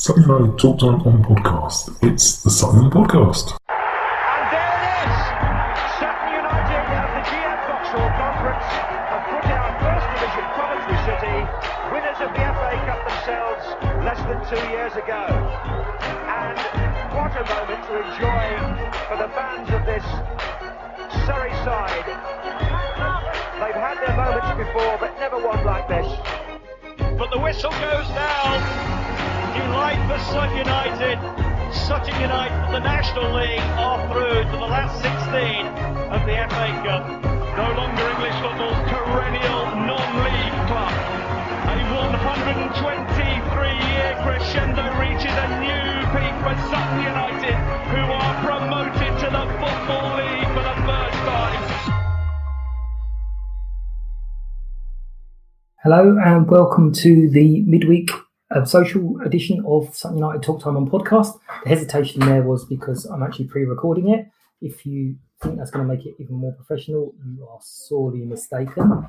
Sutton United Talk Time on podcast. It's the Sutton Podcast. And there it is! Sutton United of the GM Vauxhall Conference have put out First Division Coventry City, winners of the FA Cup themselves less than two years ago. And what a moment to enjoy for the fans of this Surrey side. They've had their moments before, but never one like this. But the whistle goes now. Delight for Sutton United. Sutton United, the National League, are through to the last 16 of the FA Cup. No longer English football's perennial non-league club. A 123-year crescendo reaches a new peak for Sutton United, who are promoted to the Football League for the first time. Hello and welcome to the midweek uh, social edition of Sutton United Talk Time on podcast. The hesitation there was because I'm actually pre-recording it. If you think that's going to make it even more professional, you are sorely mistaken.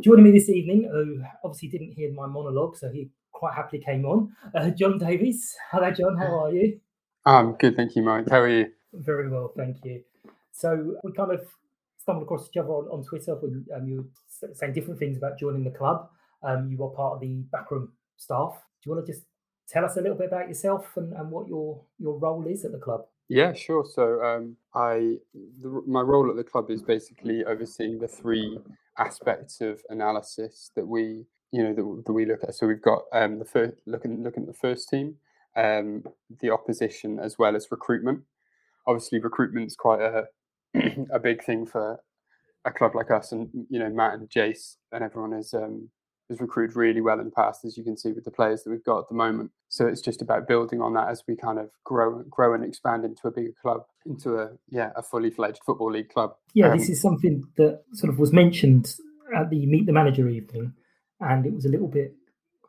Joining me this evening, who obviously didn't hear my monologue, so he quite happily came on, uh, John Davies. Hello, John. How are you? Um, good, thank you, Mike. How are you? Very well, thank you. So we kind of stumbled across each other on, on Twitter when um, you were saying different things about joining the club. Um, you were part of the backroom staff. Do you want to just tell us a little bit about yourself and, and what your your role is at the club? Yeah, sure. So um, I the, my role at the club is basically overseeing the three aspects of analysis that we you know that, that we look at. So we've got um, the first looking looking at the first team, um, the opposition, as well as recruitment. Obviously, recruitment's quite a a big thing for a club like us, and you know Matt and Jace and everyone is um, has recruited really well in the past, as you can see with the players that we've got at the moment. So it's just about building on that as we kind of grow, grow and expand into a bigger club, into a yeah, a fully fledged football league club. Yeah, um, this is something that sort of was mentioned at the meet the manager evening, and it was a little bit.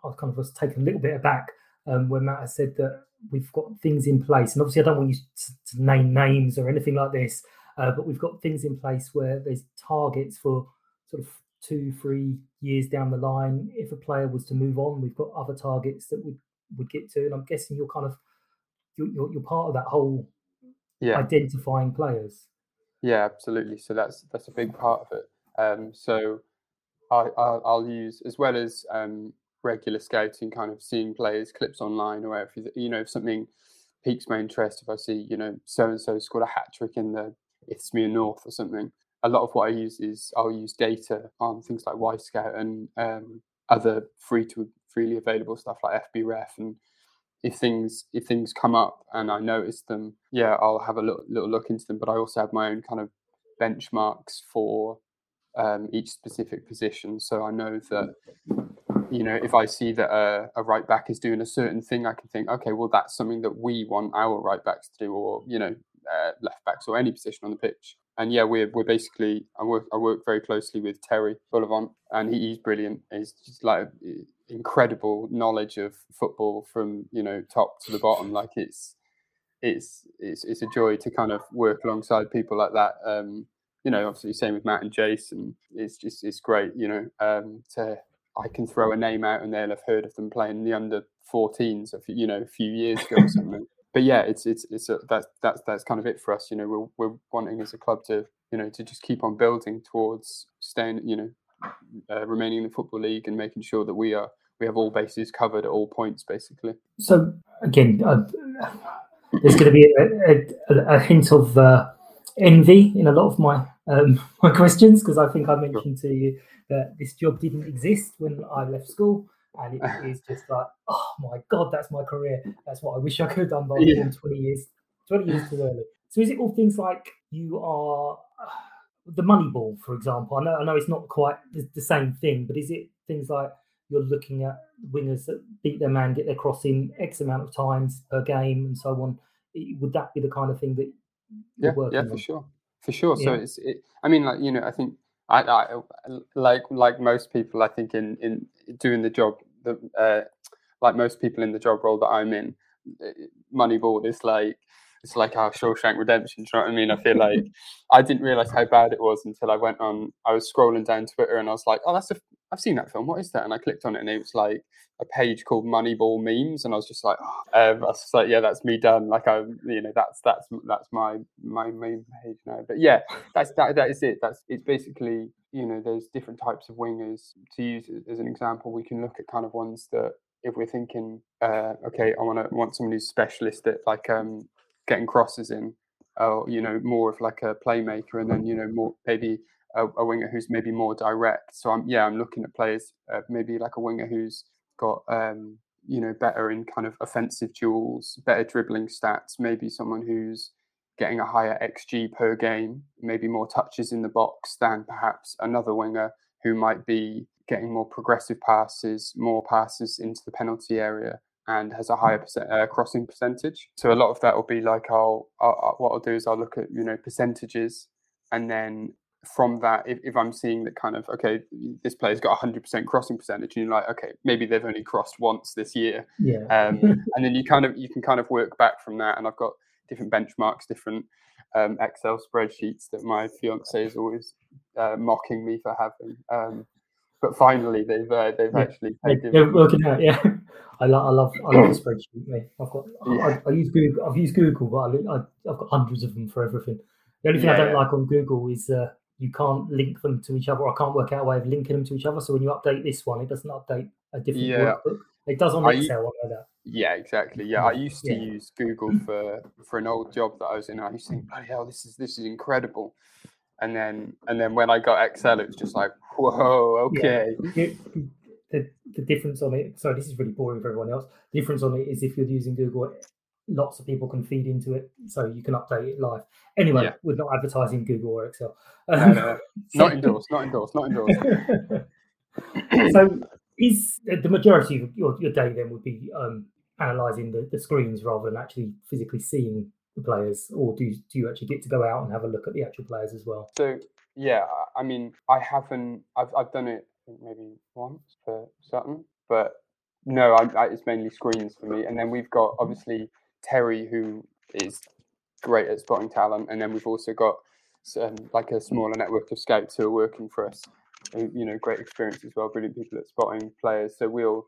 I kind of was taken a little bit aback um, when Matt has said that we've got things in place, and obviously I don't want you to, to name names or anything like this, uh, but we've got things in place where there's targets for sort of two, three years down the line, if a player was to move on, we've got other targets that we would get to. And I'm guessing you're kind of you're, you're, you're part of that whole yeah. identifying players. Yeah, absolutely. So that's that's a big part of it. Um, so I, I'll, I'll, use as well as um, regular scouting, kind of seeing players clips online or if you know if something piques my interest. If I see you know so and so scored a hat trick in the Isthmian North or something, a lot of what I use is I'll use data on things like Wyscout and um, other free to freely available stuff like FBref and if things if things come up and I notice them, yeah, I'll have a little, little look into them. But I also have my own kind of benchmarks for um, each specific position, so I know that you know if I see that a, a, right back is doing a certain thing, I can think, okay, well that's something that we want our right backs to do, or you know uh, left backs or any position on the pitch and yeah, we're we're basically I work I work very closely with Terry Bullivant, and he, he's brilliant. He's just like incredible knowledge of football from you know top to the bottom. Like it's it's it's it's a joy to kind of work alongside people like that. Um, you know, obviously, same with Matt and Jason. It's just it's great. You know, um, to I can throw a name out and they'll have heard of them playing the under 14s, a few, you know, a few years ago or something. But yeah, it's it's it's a, that's that's that's kind of it for us. You know, we're we're wanting as a club to you know to just keep on building towards staying, you know, uh, remaining in the football league and making sure that we are we have all bases covered at all points, basically. So again, uh, there's going to be a, a, a hint of uh, envy in a lot of my um, my questions because I think I mentioned to you that this job didn't exist when I left school, and it is just like, oh my god, that's my career. That's what I wish I could have done by yeah. 20 years, 20 years too early. So is it all things like you are uh, the money ball, for example? I know I know it's not quite the, the same thing, but is it things like you're looking at wingers that beat their man, get their cross in X amount of times per game, and so on. Would that be the kind of thing that yeah, yeah, on? for sure, for sure. Yeah. So it's, it, I mean, like you know, I think I, I like like most people, I think in in doing the job, the uh, like most people in the job role that I'm in, Moneyball is like it's like our Shawshank Redemption. Do you know what I mean? I feel like I didn't realize how bad it was until I went on. I was scrolling down Twitter and I was like, "Oh, that's a I've seen that film. What is that?" And I clicked on it and it was like a page called Moneyball memes, and I was just like, oh. um, I was like, "Yeah, that's me done." Like I, you know, that's that's that's my my main page now. But yeah, that's that that is it. That's it's basically you know, there's different types of wingers. To use as an example, we can look at kind of ones that if we're thinking, uh, okay, I want to want someone who's specialist at like um, getting crosses in, or you know, more of like a playmaker, and then you know, more maybe a, a winger who's maybe more direct. So I'm yeah, I'm looking at players uh, maybe like a winger who's got um, you know better in kind of offensive duels, better dribbling stats. Maybe someone who's getting a higher xG per game, maybe more touches in the box than perhaps another winger who might be getting more progressive passes, more passes into the penalty area, and has a higher mm. percent, uh, crossing percentage. So a lot of that will be like I'll, I'll, what I'll do is I'll look at you know percentages, and then from that, if, if I'm seeing that kind of okay, this player's got 100% crossing percentage, and you're like okay, maybe they've only crossed once this year, yeah, um, and then you kind of you can kind of work back from that, and I've got different benchmarks, different um, Excel spreadsheets that my fiance is always uh, mocking me for having. Um, but finally, they've uh, they've yeah. actually they're working out. Yeah, I, lo- I love I love the spreadsheet. Mate. I've got yeah. I, I, use Google. I've used Google, but I, have got hundreds of them for everything. The only thing yeah, I don't like on Google is uh, you can't link them to each other. I can't work out a way of linking them to each other. So when you update this one, it doesn't update a different yeah. workbook. It does on Excel. I, know that. Yeah, exactly. Yeah, I used to use Google for for an old job that I was in. I used to think, bloody hell, this is this is incredible and then and then when I got Excel, it was just like, whoa, okay. Yeah. The, the difference on it. Sorry, this is really boring for everyone else. The difference on it is if you're using Google, lots of people can feed into it, so you can update it live. Anyway, yeah. we're not advertising Google or Excel. No, no, not endorsed. Not endorsed. Not endorsed. so, is the majority of your, your day then would be um, analysing the, the screens rather than actually physically seeing the players, or do do you actually get to go out and have a look at the actual players as well? So yeah, I mean, I haven't. I've I've done it maybe once for certain, but no, I, I, it's mainly screens for me. And then we've got obviously Terry, who is great at spotting talent, and then we've also got um, like a smaller network of scouts who are working for us. You know, great experience as well, brilliant people at spotting players. So we'll,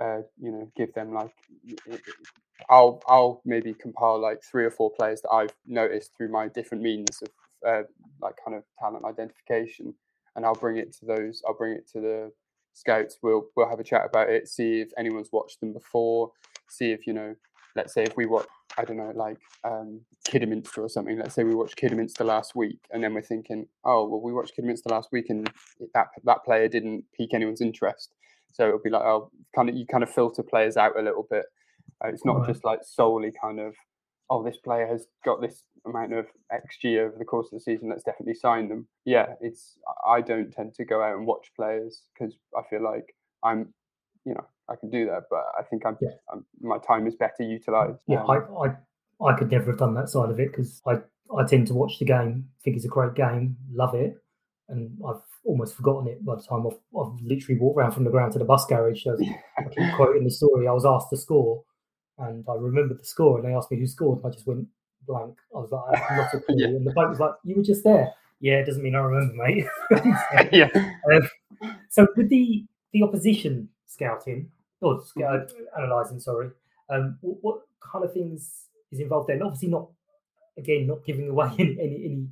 uh, you know, give them like I'll I'll maybe compile like three or four players that I've noticed through my different means of uh, like kind of talent identification, and I'll bring it to those. I'll bring it to the scouts. We'll we'll have a chat about it. See if anyone's watched them before. See if you know. Let's say if we watch, I don't know, like um, Kidderminster or something. Let's say we watched Kidderminster last week, and then we're thinking, oh well, we watched Kidderminster last week, and that that player didn't pique anyone's interest. So it'll be like, oh, kind of you kind of filter players out a little bit uh, it's not right. just like solely kind of, oh, this player has got this amount of XG over the course of the season. Let's definitely sign them. Yeah, it's. I don't tend to go out and watch players because I feel like I'm, you know, I can do that, but I think I'm, yeah. I'm my time is better utilized. Yeah, I, I, I could never have done that side of it because I, I tend to watch the game, think it's a great game, love it, and I've almost forgotten it by the time I've, I've literally walked around from the ground to the bus garage. So I keep quoting the story. I was asked to score, and I remembered the score, and they asked me who scored, and I just went blank. I was like, I have not a clue. Yeah. And the bloke was like, "You were just there." Yeah, it doesn't mean I remember, mate. yeah. Um, so with the the opposition scouting or scout, analysing, sorry, um, what, what kind of things is involved there? And obviously, not again, not giving away any any, any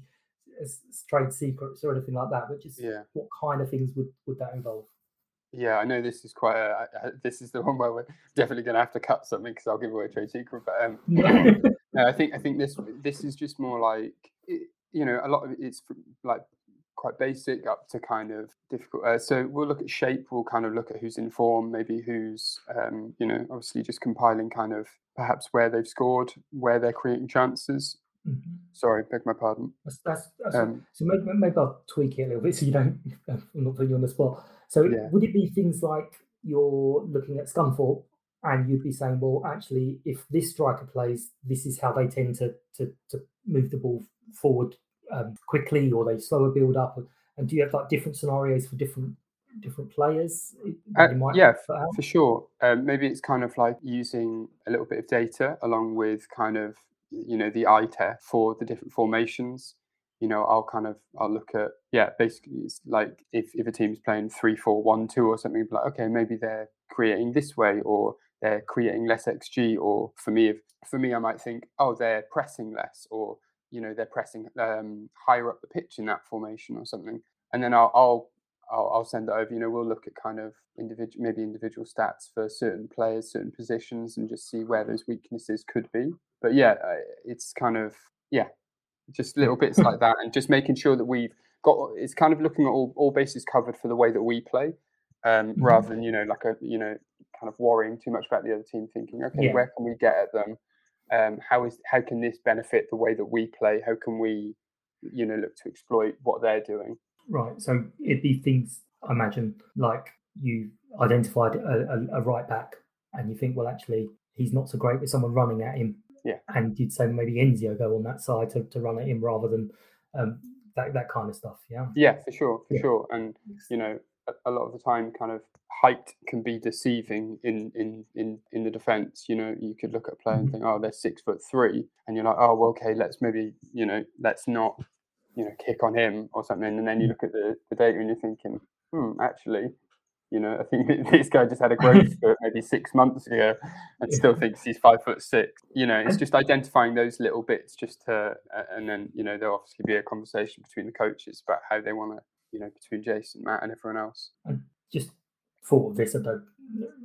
trade secrets or anything like that, but just Yeah. what kind of things would would that involve? Yeah, I know this is quite a. I- I- This is the one where we're definitely going to have to cut something because I'll give away a trade secret. But um, no, I think I think this this is just more like it, you know a lot of it is from, like quite basic up to kind of difficult. Uh, so we'll look at shape. We'll kind of look at who's in form, maybe who's um, you know obviously just compiling kind of perhaps where they've scored, where they're creating chances. Mhm. Sorry, beg my pardon. That's, that's, that's Um, so maybe, maybe I'll tweak it a little bit so you don't. I'm not putting you on the spot. So Yeah. would it be things like you're looking at Scunthorpe and you'd be saying, well, actually, if this striker plays, this is how they tend to to, to move the ball forward um, quickly, or they slow a build up. And do you have like different scenarios for different different players? Uh, might yeah, out? For sure. Um, maybe it's kind of like using a little bit of data along with kind of, you know, the eye test for the different formations. You know, I'll kind of, I'll look at, yeah, basically it's like if, if a team's playing three, four, one, two or something, like, okay, maybe they're creating this way or they're creating less XG. Or for me, if, for me, I might think, oh, they're pressing less or, you know, they're pressing um, higher up the pitch in that formation or something. And then I'll, I'll I'll, I'll send it over. You know, we'll look at kind of individual, maybe individual stats for certain players, certain positions, and just see where those weaknesses could be. But yeah, uh, it's kind of yeah, just little bits like that, and just making sure that we've got. It's kind of looking at all, all bases covered for the way that we play, um, rather than you know like a you know kind of worrying too much about the other team, thinking okay, Yeah. where can we get at them? Um, how is how can this benefit the way that we play? How can we you know look to exploit what they're doing? Right. So it'd be things I imagine like you identified a, a, a right back, and you think, well, actually, he's not so great with someone running at him. Yeah. And you'd say maybe Enzio go on that side to, to run at him rather than um, that that kind of stuff. Yeah. Yeah, for sure, for Yeah. sure. And you know, a, lot of the time, kind of height can be deceiving in in in in the defense. You know, you could look at a player and think, oh, they're six foot three, and you're like, oh, well, okay, let's maybe you know, let's not you know kick on him or something. And then you look at the, the data and you're thinking, hmm, actually. You know, I think this guy just had a growth spurt maybe six months ago, and still thinks he's five foot six. You know, it's just identifying those little bits, just to, and then you know there'll obviously be a conversation between the coaches about how they want to you know, between Jason, Matt, and everyone else. I Just thought of this. I don't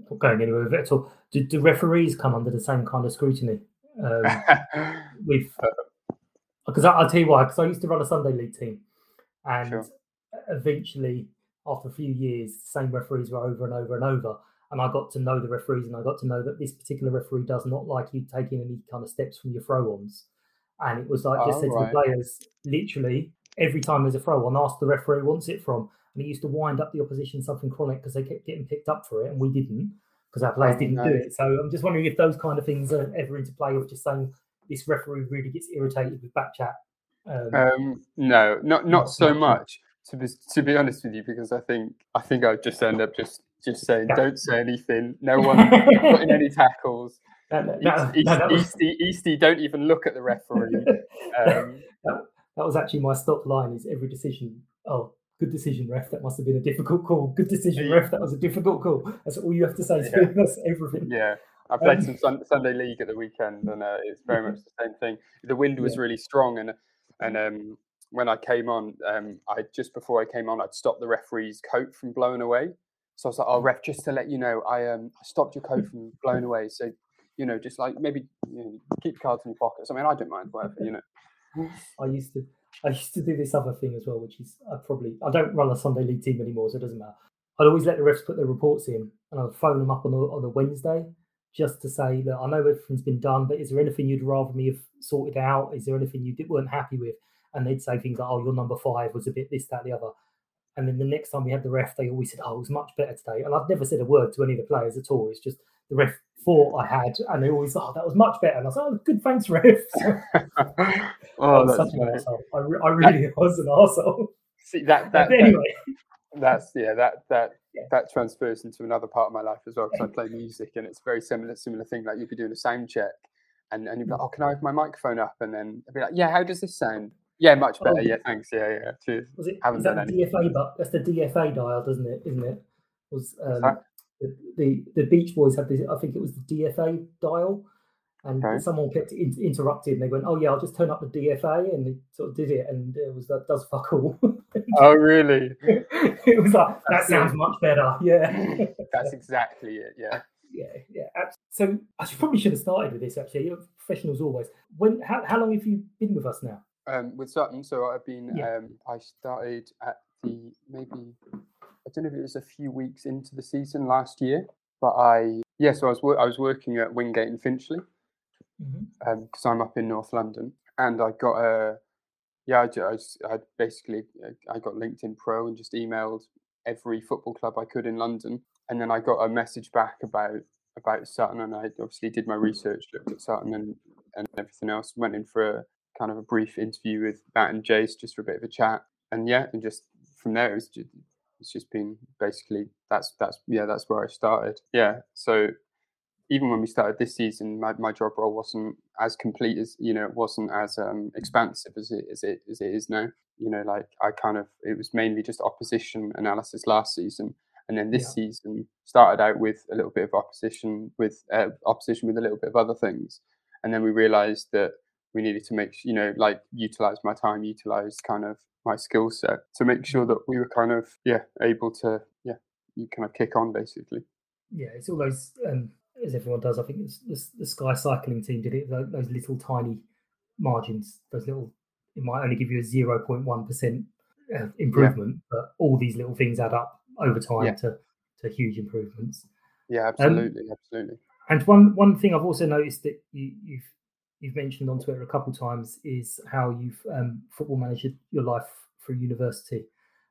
not going anywhere with it at all. Do, do referees come under the same kind of scrutiny? Um, with because I'll tell you why. Because I used to run a Sunday league team, and Sure. eventually, after a few years, the same referees were over and over and over. And I got to know the referees, and I got to know that this particular referee does not like you taking any kind of steps from your throw-ons. And it was like just Oh, said to the players, literally every time there's a throw-on, ask the referee who wants it from. And he used to wind up the opposition something chronic because they kept getting picked up for it, and we didn't because our players Oh, didn't do it. So I'm just wondering if those kind of things are ever into play, or just saying this referee really gets irritated with back chat. Um, Um, no, not Not not so much. much. To be to be honest with you, because I think I think I'd just end up just just saying, Yeah. don't say anything. No one putting any tackles. that was, Easty, Easty, don't even look at the referee. Um, that, was actually my stop line is every decision. Oh, good decision, ref. That must have been a difficult call. Good decision, Yeah. ref. That was a difficult call. That's all you have to say. To Yeah. That's everything. yeah, I played Um, some sun, Sunday league at the weekend, and uh, it's very much the same thing. The wind was Yeah. really strong, and and um, when I came on, um, I just before I came on, I'd stopped the referee's coat from blowing away. So I was like, "Oh, ref, just to let you know, I um, I stopped your coat from blowing away. So, you know, just like maybe you know, keep your cards in your pockets. I mean, I don't mind, whatever, you know." I used to I used to do this other thing as well, which is I probably I don't run a Sunday league team anymore, so it doesn't matter. I'd always let the refs put their reports in, and I'd phone them up on a, on a Wednesday just to say that I know everything's been done, but is there anything you'd rather me have sorted out? Is there anything you did, weren't happy with? And they'd say things like, "Oh, your number five was a bit this, that, the other." And then the next time we had the ref, they always said, "Oh, it was much better today." And I've never said a word to any of the players at all. It's just the ref thought I had, and they always, "Oh, that was much better." And I was like, "Oh, good, thanks, ref." I oh, that's such an asshole. I, re- I really was an asshole. See that that, But that anyway, that's yeah that that that transfers into another part of my life as well because I play music and it's a very similar similar thing. Like you'd be doing a sound check and, and you'd be like, Mm. oh, can I have my microphone up? And then I'd be like, yeah, how does this sound? Yeah, much better. Oh. Yeah, thanks. Yeah, yeah. Cheers. Was it? Haven't done DFA? But that's the DFA dial, doesn't it? Isn't it? Was um, the, the the Beach Boys had this? I think it was the DFA dial, and Okay. someone kept in, interrupted, and they went, "Oh yeah, I'll just turn up the DFA," and they sort of did it, and it was that does fuck all. Oh, really? it was like that sounds it. much better. Yeah. That's exactly it. Yeah. Yeah, yeah. So I probably should have started with this. Actually, you're professionals always. When? How, how long have you been with us now? Um, with Sutton, so I've been. Yeah. Um, I started at the maybe I don't know if it was a few weeks into the season last year, but I yeah. So I was I was working at Wingate in Finchley Mm-hmm. because I'm up in North London, and I got a yeah. I, ju- I, s- I basically uh, I got LinkedIn Pro and just emailed every football club I could in London, and then I got a message back about about Sutton, and I obviously did my research, looked at Sutton and and everything else. Went in for a kind of a brief interview with Matt and Jace just for a bit of a chat, and yeah, and just from there it was just, it's just been basically that's that's yeah that's where I started. Yeah, so even when we started this season, my, my job role wasn't as complete as you know, it wasn't as um, expansive as it as it as it is now. You know, like I kind of it was mainly just opposition analysis last season, and then this Yeah. season started out with a little bit of opposition with uh, opposition with a little bit of other things, and then we realised that we needed to make you know like utilize my time, utilize kind of my skill set to make sure that we were kind of yeah able to yeah you kind of kick on basically. Yeah, it's all those um, as everyone does. I think it's, the, the Sky Cycling team did it. tho- Those little tiny margins, those little. It might only give you a zero point one percent uh, improvement, but all these little things add up over time Yeah. to to huge improvements. Yeah, absolutely, absolutely. And one one thing I've also noticed that you, you've you've mentioned on Twitter a couple of times is how you've um, football managed your life through university,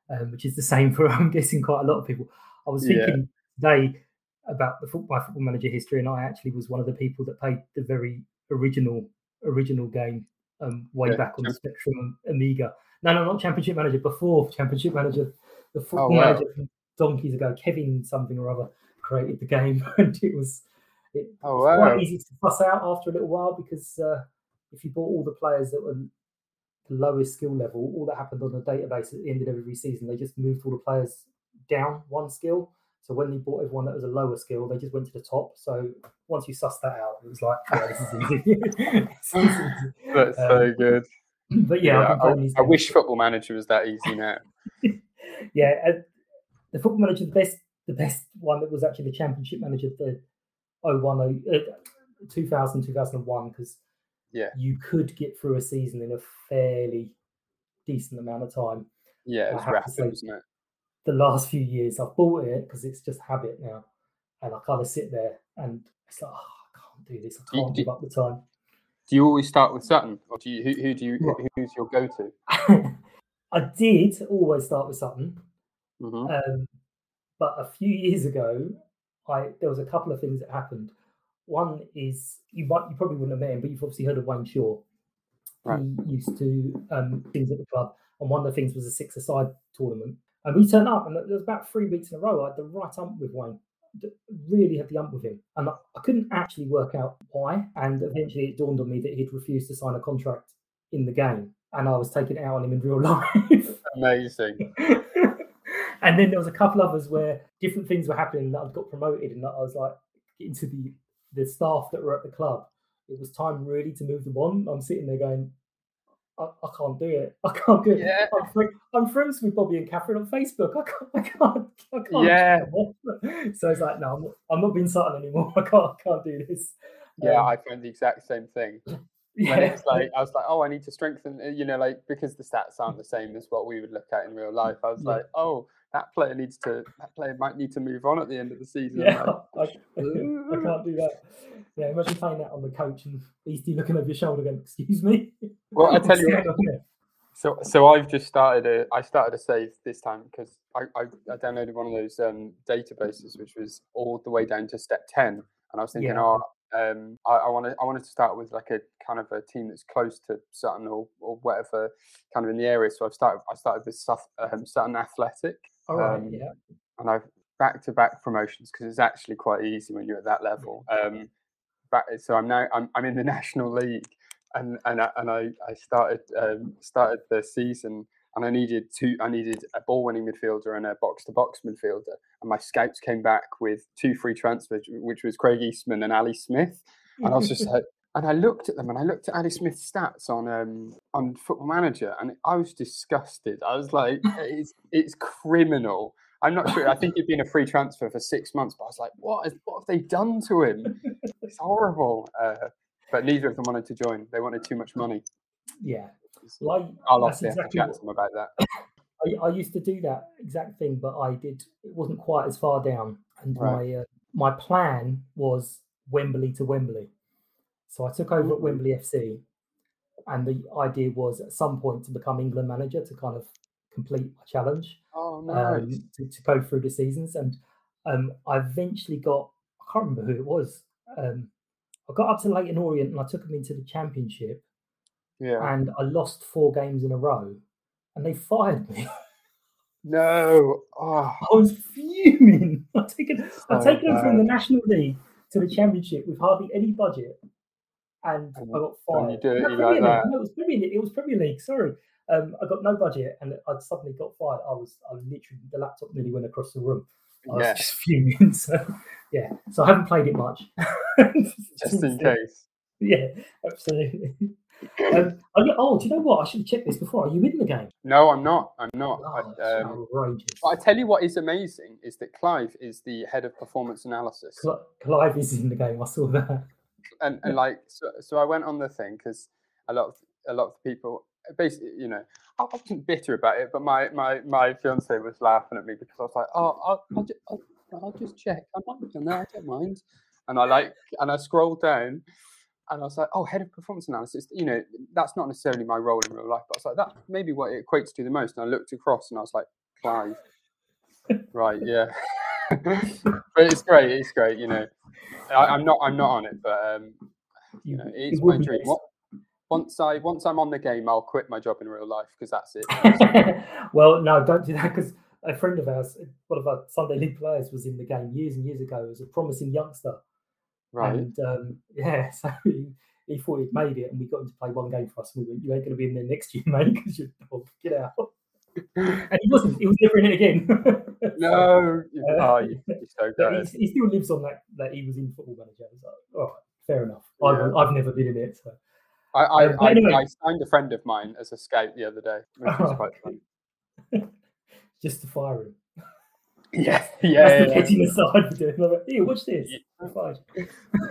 um, which is the same for I'm guessing quite a lot of people. I was Yeah. thinking today about the foot, my football manager history, and I actually was one of the people that played the very original original game um, way Yeah, back on the Spectrum Amiga. No, no, not Championship Manager. Before Championship Manager, the football wow. manager donkeys ago, Kevin something or other created the game, and it was it Oh, wow. quite easy to fuss out after a little while because uh, if you bought all the players that were the lowest skill level, all that happened on the database at the end of every season, they just moved all the players down one skill. So when they bought everyone that was a lower skill, they just went to the top. So once you sussed that out, it was like, yeah, this is easy. This is easy. That's so Um, good. But yeah, Yeah, playing I, I wish Football Manager was that easy now. yeah, uh, the football manager, the best, the best one that was actually the championship manager, the 01, uh, 2000, 2001, because Yeah. you could get through a season in a fairly decent amount of time. Yeah, I it was rapid, say- wasn't it? The last few years, I've bought it because it's just habit now, and I kind of sit there and it's like, oh, I can't do this. I can't do- give up the time. Do you always start with Sutton, or do you who, who do you who- who's your go-to? I did always start with Sutton, hmm Um, but a few years ago, I there was a couple of things that happened. One is you might you probably wouldn't have met him, but you've obviously heard of Wayne Shaw. Right. He used to um, things at the club, and one of the things was a six-a-side tournament. And we turned up, and there was about three weeks in a row. I had the right ump with Wayne. Really had the ump with him, and I, I couldn't actually work out why. And eventually, it dawned on me that he'd refused to sign a contract in the game, and I was taking it out on him in real life. Amazing. and then there was a couple others where different things were happening that I'd got promoted and I was like getting to the the staff that were at the club. It was time really to move them on. I'm sitting there going, I, I can't do it. I can't do it. Yeah. I'm, fri- I'm friends with Bobby and Catherine on Facebook. I can't. I can't. I can't. Yeah. keep them off." So it's like, no, I'm not, I'm not being Sutton anymore. I can't. I can't do this. Yeah, Um, I found the exact same thing. yeah. When it's like I was like, oh, I need to strengthen. You know, like because the stats aren't the same as what we would look at in real life. I was Yeah. like, oh, that player needs to. That player might need to move on at the end of the season. Yeah, Like, I, I can't do that. Yeah, imagine playing that on the coach and Beastie looking over your shoulder going, "Excuse me." Well, I tell you What's going on here?" So, so I've just started a. I started a save this time because I, I, I downloaded one of those um, databases, which was all the way down to step ten, and I was thinking, Yeah. oh, um, I, I want to, I wanted to start with like a kind of a team that's close to Sutton or, or whatever, kind of in the area. So I've started, I started with um, Sutton Athletic, All right, Um, yeah. and I've back to back promotions because it's actually quite easy when you're at that level. Um, back, so I'm now I'm, I'm in the National League, and and I, and I, I started um, started the season and I needed two. I needed a ball winning midfielder and a box to box midfielder. And my scouts came back with two free transfers, which was Craig Eastmond and Ali Smith. And I was just like, and I looked at them and I looked at Ali Smith's stats on um, on Football Manager, and I was disgusted. I was like, it's it's criminal. I'm not sure. I think he'd been a free transfer for six months, but I was like, what, is, what have they done to him? It's horrible. Uh, but neither of them wanted to join. They wanted too much money. Yeah. Well, I, I'll that's obviously have to exactly chat to them about that. I, I used to do that exact thing, but I did. It wasn't quite as far down, and Right. my uh, my plan was Wembley to Wembley. So I took over at Mhm. Wembley FC, and the idea was at some point to become England manager to kind of complete my challenge Oh, nice. um, to, to go through the seasons. And um, I eventually got, I can't remember who it was. Um, I got up to Leyton Orient and I took them into the championship yeah. and I lost four games in a row and they fired me. No. Oh, I was fuming. I've taken, I've taken them from the. National League to the championship with hardly any budget and I got fired. you do it, No, you like that. No, it was Premier League. It was Premier League. Sorry. Um, I got no budget and I suddenly got fired. I was, I literally, the laptop nearly went across the room. I was just fuming. So yeah, so I haven't played it much. Just in case. Yeah, absolutely. um, oh, do you know what? I should have checked this before. Are you in the game? No, I'm not. I'm not. Oh, I, um, but I tell you what is amazing is that Clive is the head of performance analysis, Cl- Clive is in the game. I saw that. And, and like so, so I went on the thing because a lot of a lot of people basically you know I wasn't bitter about it, but my my my fiance was laughing at me because I was like, oh, I'll I'll, ju- I'll, I'll just check. I might be on there. I don't mind. And I like and I scrolled down. And I was like, oh, head of performance analysis. You know, that's not necessarily my role in real life, but I was like, that maybe what it equates to the most. And I looked across and I was like, Clive. right, yeah. But it's great. It's great. You know, I, I'm not. I'm not on it, but um, you know, it's my dream. What, once I once I'm on the game, I'll quit my job in real life because that's it. well, no, don't do that because a friend of ours, one of our Sunday League players, was in the game years and years ago as a promising youngster. right. And um, yeah, so he, he thought he'd made it, and we got him to play one game for us. And we went, "You ain't going to be in there next year, mate, because you're dog. Get out." And he wasn't. He was never in it again. No. you- uh, oh, you- you're so he, he still lives on that. That he was in Football Manager. It's like, all right, fair enough. Yeah. I've, I've never been in it, so I I, um, but I, anyway- I signed a friend of mine as a scout the other day, which was quite fun. just to fire him. Yeah, That's yeah, the yeah, petting aside for doing. Like, Here, watch this. Yeah.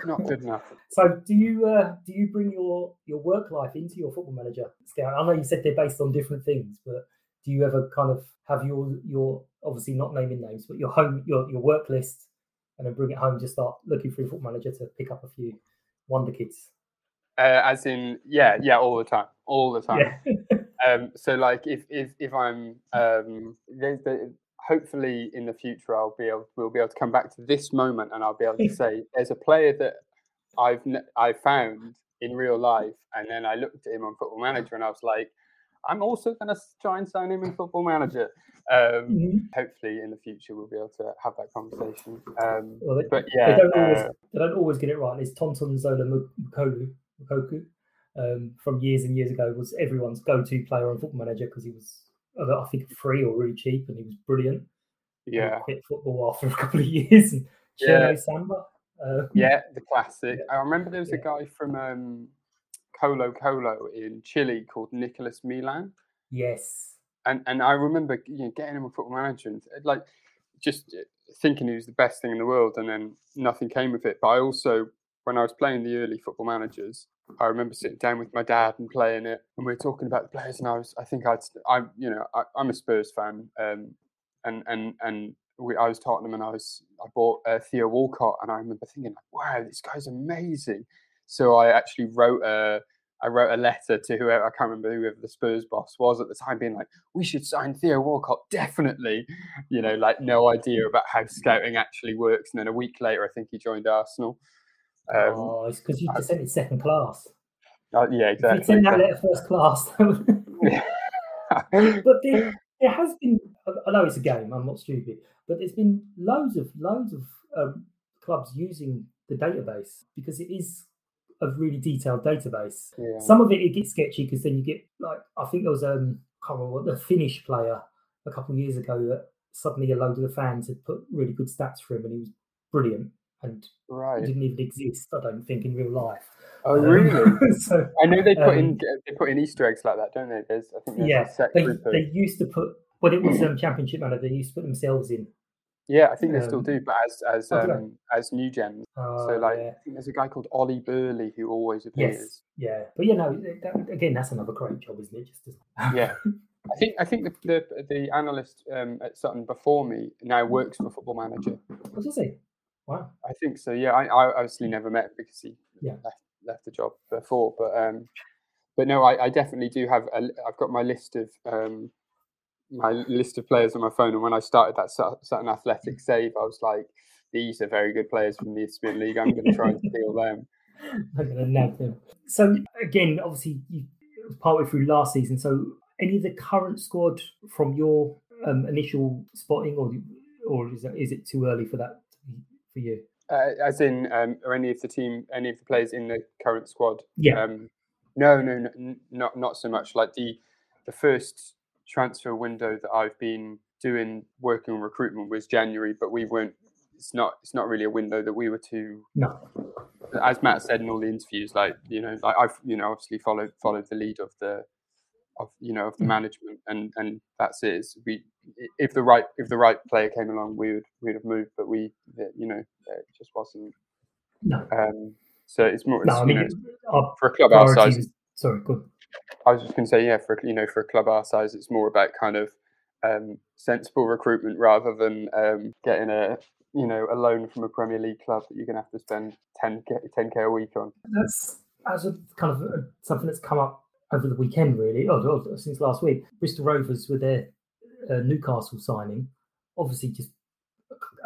Not good enough. So, do you uh, do you bring your your work life into your football manager scout? I know you said they're based on different things, but do you ever kind of have your your obviously not naming names, but your home your your work list, and then bring it home? Just start looking through football manager to pick up a few wonder kids. Uh, as in, yeah, yeah, all the time, all the time. Yeah. Um, so like if if if I'm um, there's the, hopefully in the future I'll be able we'll be able to come back to this moment and I'll be able to say there's a player that I've I found in real life and then I looked at him on Football Manager and I was like I'm also going to try and sign him in Football Manager. Um, Mhm. hopefully in the future we'll be able to have that conversation. Um, Well, they, but they yeah, don't always uh, they don't always get it right. It's Tonton Zola Moukoko, Moukoko um, from years and years ago was everyone's go-to player on Football Manager because he was I think free or really cheap and he was brilliant. Yeah, quit football after a couple of years. And Yeah. Samba. Uh, yeah, the classic. I remember there was a guy from um, Colo Colo in Chile called Nicolas Millan. Yes. and and I remember you know, getting him a football manager and uh, like just uh, thinking he was the best thing in the world, and then nothing came of it. But I also, when I was playing the early football managers, I remember sitting down with my dad and playing it, and we were talking about the players, and I was, I think I'd, I'm, you know, I, I'm a Spurs fan, um, and and and we, I was Tottenham, and I was, I bought uh, Theo Walcott, and I remember thinking, wow, this guy's amazing. So I actually wrote a. I wrote a letter to whoever I can't remember whoever the Spurs boss was at the time, being like, "We should sign Theo Walcott, definitely." You know, like no idea about how scouting actually works. And then a week later, I think he joined Arsenal. Um, oh, it's because you just sent it second class. uh, yeah, If exactly. sent that letter first class, but there, it has been. I know it's a game. I'm not stupid, but there's been loads of loads of um, clubs using the database because it is a really detailed database. Yeah. Some of it it gets sketchy because then you get like I think there was um I can't remember what the Finnish player a couple of years ago that suddenly a load of the fans had put really good stats for him and he was brilliant and Right. didn't even exist. I don't think in real life. Oh, Um, really? so I know they put in um, they put in Easter eggs like that, don't they? There's I think there's yeah, they, they used to put when it was um, championship manager. They used to put themselves in. Yeah, I think they still um, do, but as as oh, um, as new gens. Uh, so like yeah. I think there's a guy called Ollie Burley who always appears. yes, yeah, but you know, that, again, that's another great job, isn't it? Just to, Yeah. I think I think the the, the analyst um, at Sutton before me now works for Football Manager. what does he? Wow. I think so. Yeah, I, I obviously never met because he Yeah. left left the job before, but um, but no, I, I definitely do have. A, I've got my list of um, my list of players on my phone, and when I started that Sutton Athletic save, I was like, these are very good players from the Eastern League. I'm going to try and steal them. I'm going to nab them. So again, obviously, you, partway through last season. So any of the current squad from your um, initial spotting, or or is that, is it too early for that for you? Uh, as in, um, are any of the team, any of the players in the current squad? Yeah. Um, no, no, no, n- not not so much. Like the the first transfer window that I've been doing working on recruitment was January, but we weren't. It's not. It's not really a window that we were to. No. As Matt said in all the interviews, like you know, like I've you know obviously followed followed the lead of the of you know of the Mm. management, and and that's it. It's- We if the right if the right player came along, we would we would have moved, but we you know it just wasn't. No. Um, so it's more. No, it's, I mean, know, our for a club our size, sorry, good. I was just going to say, yeah, for you know, for a club our size, it's more about kind of um, sensible recruitment rather than um, getting a you know a loan from a Premier League club that you're going to have to spend 10 k 10 k a week on. That's as a kind of a, something that's come up over the weekend, really, or, or since last week. Bristol Rovers with their uh, Newcastle signing, obviously just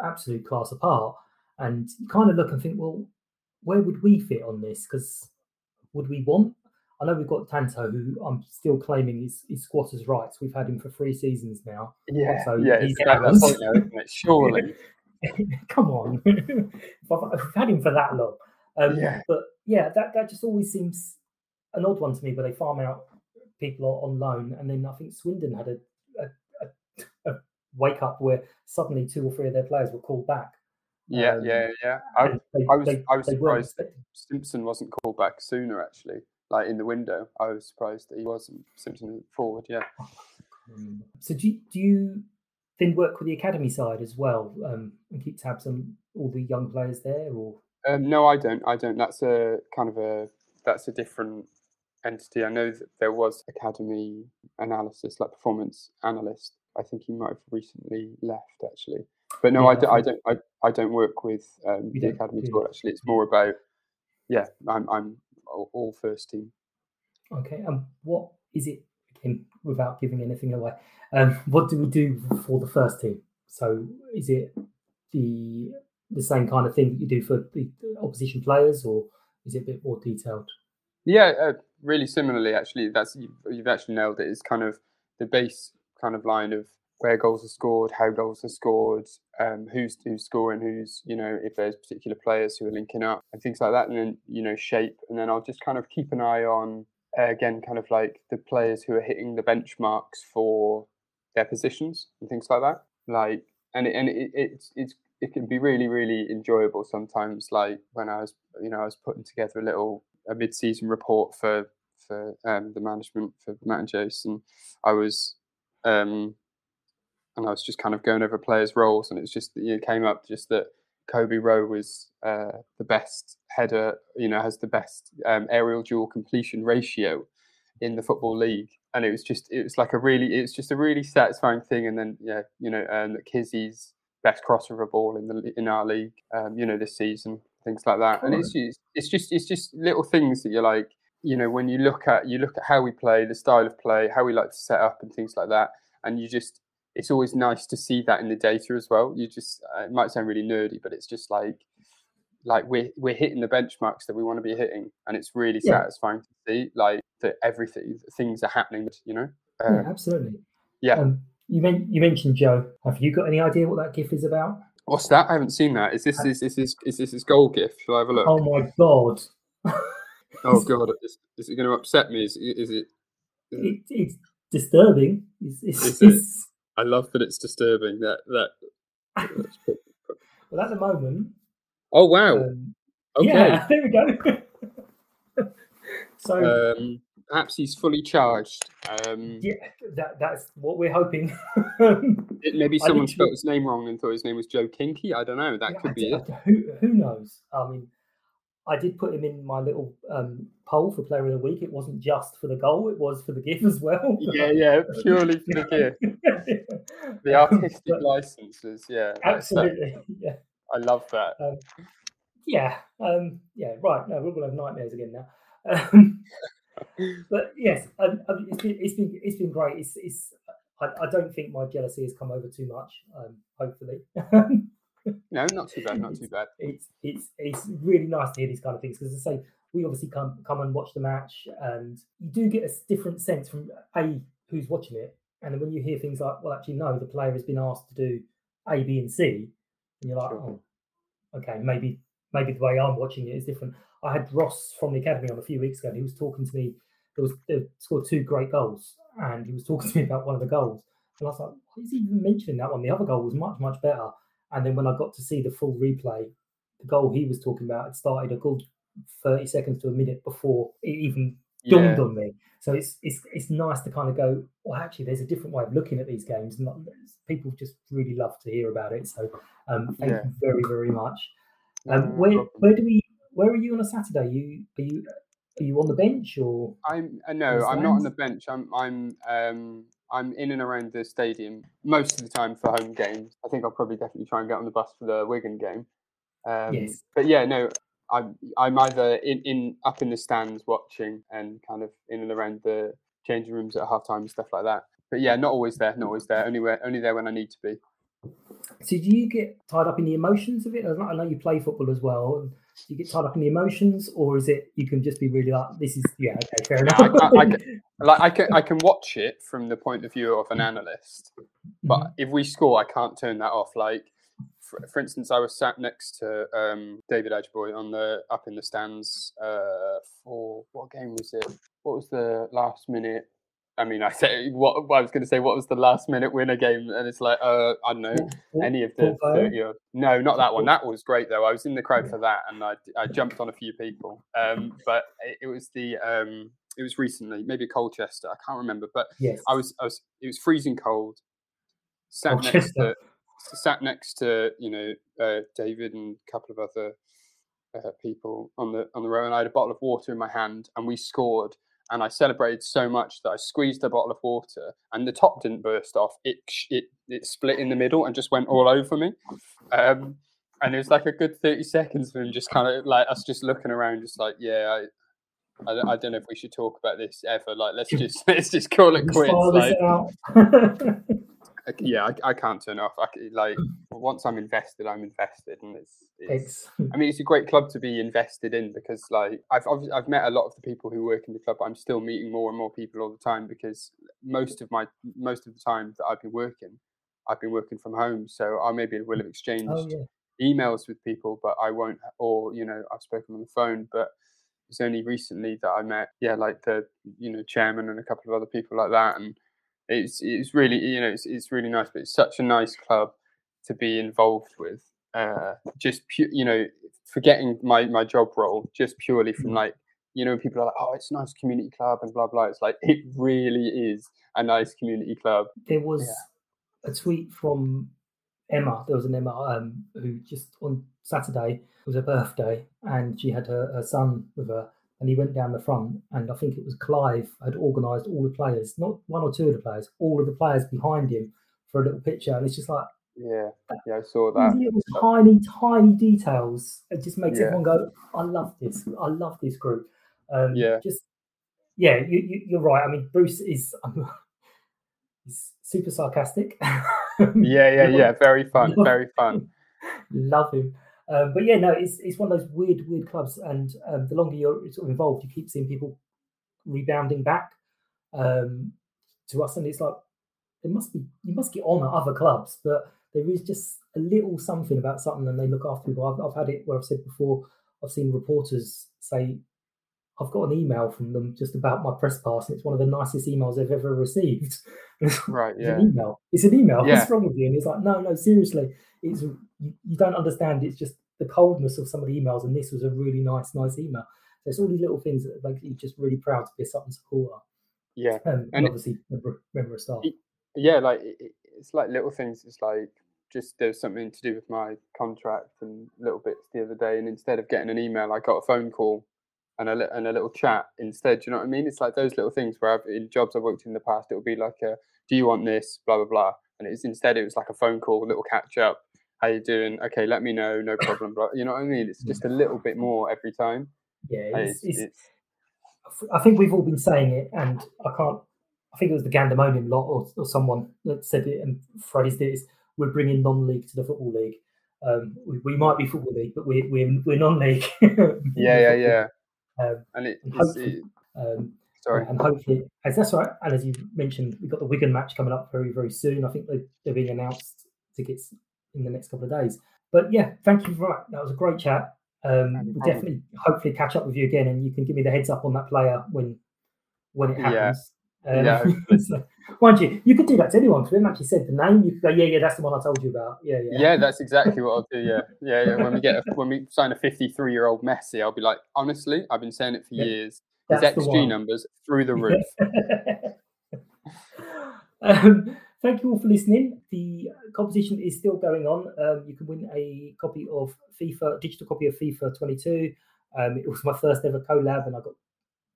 absolute class apart. And you kind of look and think, well, where would we fit on this? Because would we want? I know we've got Tanto, who I'm still claiming is, is squatters' rights. We've had him for three seasons now. Yeah, So yeah, it's that point now, isn't it? Surely, Come on, I've, I've had him for that long. Um, Yeah. But yeah, that, that just always seems an odd one to me, where they farm out people on, loan, and then I think Swindon had a, a, a, a wake up where suddenly two or three of their players were called back. yeah, Um, yeah, yeah. I, they- I was they- I was surprised Simpson wasn't called back sooner. Actually, like in the window, I was surprised that he wasn't. Simpson forward, yeah. Um, So do you, do you then work with the academy side as well um, and keep tabs on all the young players there, or Um, no, I don't. I don't. That's a kind of a that's a different entity. I know that there was academy analysis, like performance analyst. I think he might have recently left actually. But no, Yeah, I, don't, I don't. I, I don't work with um, the don't, academy do at all. Actually, it's more about yeah. I'm I'm all, all first team. Okay, and what is it again? Without giving anything away, um, what do we do for the first team? So is it the the same kind of thing that you do for the the opposition players, or is it a bit more detailed? Yeah, uh, really similarly, actually, that's you've, you've actually nailed it. It's kind of the base kind of line of where goals are scored, how goals are scored, um, who's who's scoring, who's you know if there's particular players who are linking up and things like that, and then you know shape, and then I'll just kind of keep an eye on uh, again, kind of like the players who are hitting the benchmarks for their positions and things like that. Like, and it, and it, it's it's it can be really really enjoyable sometimes. Like when I was you know I was putting together a little a mid-season report for for um, the management for Matt and Jason. I was um, and I was just kind of going over players' roles, and it's just you came up just that Coby Rowe was uh, the best header, you know, has the best um, aerial duel completion ratio in the football league, and it was just it was like a really it's just a really satisfying thing. And then yeah, you know, um, Kizzi's best crossover ball in the in our league, um, you know, this season, things like that. And it's just, it's just it's just little things that you're like, you know, when you look at you look at how we play, the style of play, how we like to set up, and things like that, and you just it's always nice to see that in the data as well. You just uh, it might sound really nerdy, but it's just like like we're we're hitting the benchmarks that we want to be hitting, and it's really Yeah. satisfying to see like that everything things are happening. You know, yeah, um, absolutely. yeah. Um, You, men- you mentioned Joe. Have you got any idea what that GIF is about? What's that? I haven't seen that. Is this is, is this is this his goal gift? Shall I have a look? Oh my god! Oh god, is, is it going to upset me? Is, is it? It, it's disturbing. It's, it's, it's- I love that it's disturbing. That that. well, at the moment, Oh wow. um, Okay. yeah, there we go. so Um, perhaps he's fully charged. Um, yeah, that that's what we're hoping. it- maybe someone spelled his name wrong and thought his name was Joe Kinky. I don't know. That Yeah, could I be it. Who who knows? I mean, I did put him in my little um, poll for Player of the Week. It wasn't just for the goal; it was for the GIF as well. Yeah, yeah, purely for the gift. The artistic But licenses. Yeah, absolutely, yeah, I love that. um, yeah, um, yeah. Right, no, we're gonna have nightmares again now. Um, but yes, um, um, it's been it's been it's been great. It's it's. I, I don't think my jealousy has come over too much. Um, hopefully. No, not too bad. Not too bad. it's it's it's really nice to hear these kind of things because as I say we obviously come come and watch the match and you do get a different sense from a who's watching it and then when you hear things like well actually no the player has been asked to do A B and C and you're like Sure. oh okay maybe maybe the way I'm watching it is different. I had Ross from the academy on a few weeks ago and he was talking to me. There was they scored two great goals and he was talking to me about one of the goals and I was like why is he even mentioning that one? The other goal was much much better. And then when I got to see the full replay, the goal he was talking about had started a good 30 seconds to a minute before it even dawned Yeah, on me. So it's it's it's nice to kind of go, well, actually, there's a different way of looking at these games. and People just really love to hear about it. So um, thank Yeah. you very very much. Um, where where do we where are you on a Saturday? You are you are you on the bench or I'm uh, no, I'm not on the bench. I'm I'm um I'm in and around the stadium most of the time for home games. I think I'll probably definitely try and get on the bus for the Wigan game. Um, Yes. But yeah, no, I'm I'm either in, in up in the stands watching and kind of in and around the changing rooms at half time and stuff like that. But yeah, not always there, not always there. Only where only there when I need to be. So do you get tied up in the emotions of it? I know you play football as well. and you get tied up in the emotions, or is it you can just be really like, this is yeah, okay, fair I- enough. I- I can- Like I can I can watch it from the point of view of an analyst, but Mhm. if we score, I can't turn that off. Like, for, for instance, I was sat next to um, David Ajiboye on the up in the stands uh, for what game was it? What was the last minute? I mean, I say what, I was going to say. What was the last minute winner game? And it's like, uh, I don't know, any of the Port Vale? thirty. Or, no, not that one. That was great though. I was in the crowd for that, and I, I jumped on a few people. Um, but it, it was the um, it was recently, maybe Colchester. I can't remember, but Yes. I was I was it was freezing cold. Sat next Colchester. to sat next to you know uh, David and a couple of other uh, people on the on the row, and I had a bottle of water in my hand, and we scored. And I celebrated so much that I squeezed a bottle of water, and the top didn't burst off. It it it split in the middle and just went all over me. Um, and it was like a good thirty seconds of him just kind of like us just looking around, just like yeah. I, I, don't- I don't know if we should talk about this ever. Like, let's just let's just call it quits. Like, yeah, I, I can't turn off. I like once I'm invested, I'm invested, and it's, it's. It's- I mean, it's a great club to be invested in because, like, I've I've met a lot of the people who work in the club. But I'm still meeting more and more people all the time because most of my most of the time that I've been working, I've been working from home. So I maybe will have oh, exchanged oh yeah. emails with people, but I won't, or you know, I've spoken on the phone, but it's only recently that I met, yeah, like the you know chairman and a couple of other people like that, and it's it's really you know it's it's really nice, but it's such a nice club to be involved with. Uh, just pu- you know, forgetting my my job role, just purely from like you know, people are like, oh, it's a nice community club and blah blah. It's like it really is a nice community club. There was a tweet from Emma. There was an Emma um, who just on Saturday was her birthday, and she had her, her son with her, and he went down the front, and I think it was Clive had organised all the players, not one or two of the players, all of the players behind him for a little picture, and it's just like Yeah, yeah, I saw that. little tiny, tiny details. It just makes Yeah. everyone go, "I love this. I love this group." Um, Yeah. just yeah, you, you, you're right. I mean, Bruce is he's super sarcastic. Yeah, yeah, yeah. Very fun, very fun. Love him. Um, but yeah, no, it's it's one of those weird, weird clubs, and um, the longer you're sort of involved, you keep seeing people rebounding back um, to us, and it's like there must be you must get on at other clubs, but there is just a little something about something, and they look after people. I've, I've had it where I've said before. I've seen reporters say, "I've got an email from them just about my press pass, and it's one of the nicest emails I've ever received." Right. it's Yeah. an email. It's an email. Yeah. What's wrong with you? And it's like, no, no, seriously, it's you, you don't understand. It's just the coldness of some of the emails, and this was a really nice, nice email. So it's all these little things that make you just really proud to be a Sutton supporter. Yeah. Um, and, And it- obviously, member, member of staff. Y- Yeah. Like it, it- it's like little things. It's like just there's something to do with my contract and little bits the other day, and instead of getting an email, I got a phone call and a and a little chat instead. Do you know what I mean? It's like those little things where I've, in jobs I've worked in the past, it would be like a, "Do you want this?" Blah blah blah, and it's instead it was like a phone call, a little catch up. How you doing? Okay, let me know. No problem. Blah. You know what I mean? It's just a little bit more every time. Yeah, it's, It's, it's, I think we've all been saying it, and I can't. I think it was the Gandemonium lot or, or someone that said it and phrased it. Is we're bringing non-league to the football league. Um, we, we might be football league, but we're we're, we're non-league. yeah, yeah, yeah. Um, And it, and um, sorry. and hopefully, as that's right. And as you mentioned, we've got the Wigan match coming up very very soon. I think they, they're being announced tickets in the next couple of days. But yeah, thank you for that. That was a great chat. Um, No we'll definitely hopefully catch up with you again, and you can give me the heads up on that player when when it Yeah. happens. Um, Yeah, so, mind you, you could do that to anyone because we haven't actually said the name. You could go, yeah, yeah, that's the one I told you about. Yeah, yeah. Yeah, that's exactly what I'll do. Yeah, yeah. yeah. When we get a, when we sign a 53 year old Messi, I'll be like, honestly, I've been saying it for Yeah, years. His XG numbers through the roof. um, thank you all for listening. The competition is still going on. Um, you can win a copy of FIFA, digital copy of FIFA 22. Um, it was my first ever collab, and I got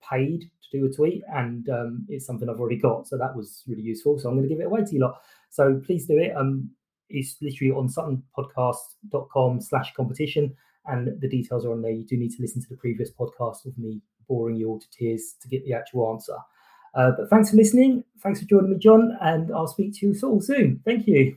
paid to do a tweet, and um, it's something I've already got, so that was really useful. So I'm going to give it away to you lot. So please do it. Um, it's literally on suttonpodcast.com slash competition and the details are on there. You do need to listen to the previous podcast of me boring you all to tears to get the actual answer. Uh, but thanks for listening. Thanks for joining me, John, and I'll speak to you all soon. Thank you.